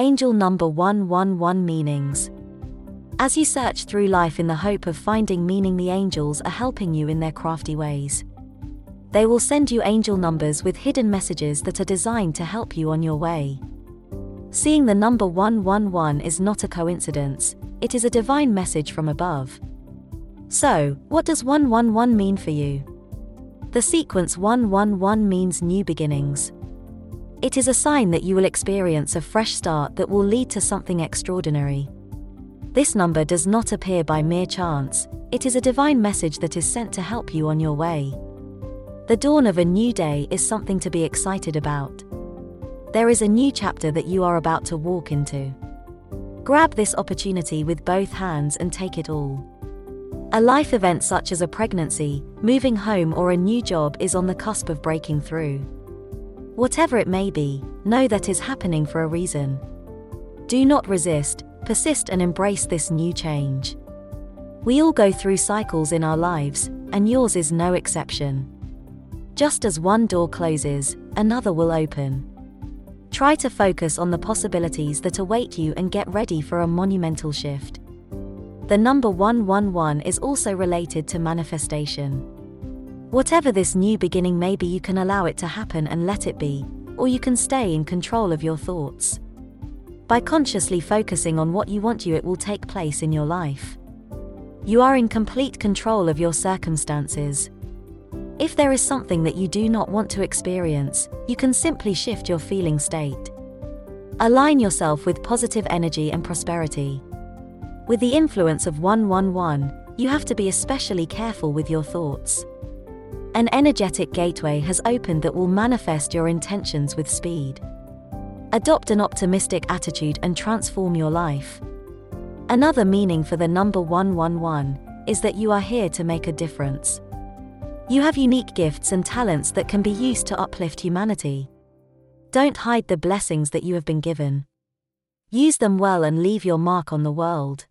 Angel number 111 Meanings. As you search through life in the hope of finding meaning, the angels are helping you in their crafty ways. They will send you angel numbers with hidden messages that are designed to help you on your way. Seeing the number 111 is not a coincidence, it is a divine message from above. So, what does 111 mean for you? The sequence 111 means new beginnings. It is a sign that you will experience a fresh start that will lead to something extraordinary. This number does not appear by mere chance, it is a divine message that is sent to help you on your way. The dawn of a new day is something to be excited about. There is a new chapter that you are about to walk into. Grab this opportunity with both hands and take it all. A life event such as a pregnancy, moving home, or a new job is on the cusp of breaking through. Whatever it may be, know that is happening for a reason. Do not resist, persist and embrace this new change. We all go through cycles in our lives, and yours is no exception. Just as one door closes, another will open. Try to focus on the possibilities that await you and get ready for a monumental shift. The number 111 is also related to manifestation. Whatever this new beginning may be, you can allow it to happen and let it be, or you can stay in control of your thoughts. By consciously focusing on what you want you, it will take place in your life. You are in complete control of your circumstances. If there is something that you do not want to experience, you can simply shift your feeling state. Align yourself with positive energy and prosperity. With the influence of 111, you have to be especially careful with your thoughts. An energetic gateway has opened that will manifest your intentions with speed. Adopt an optimistic attitude and transform your life. Another meaning for the number 111 is that you are here to make a difference. You have unique gifts and talents that can be used to uplift humanity. Don't hide the blessings that you have been given. Use them well and leave your mark on the world.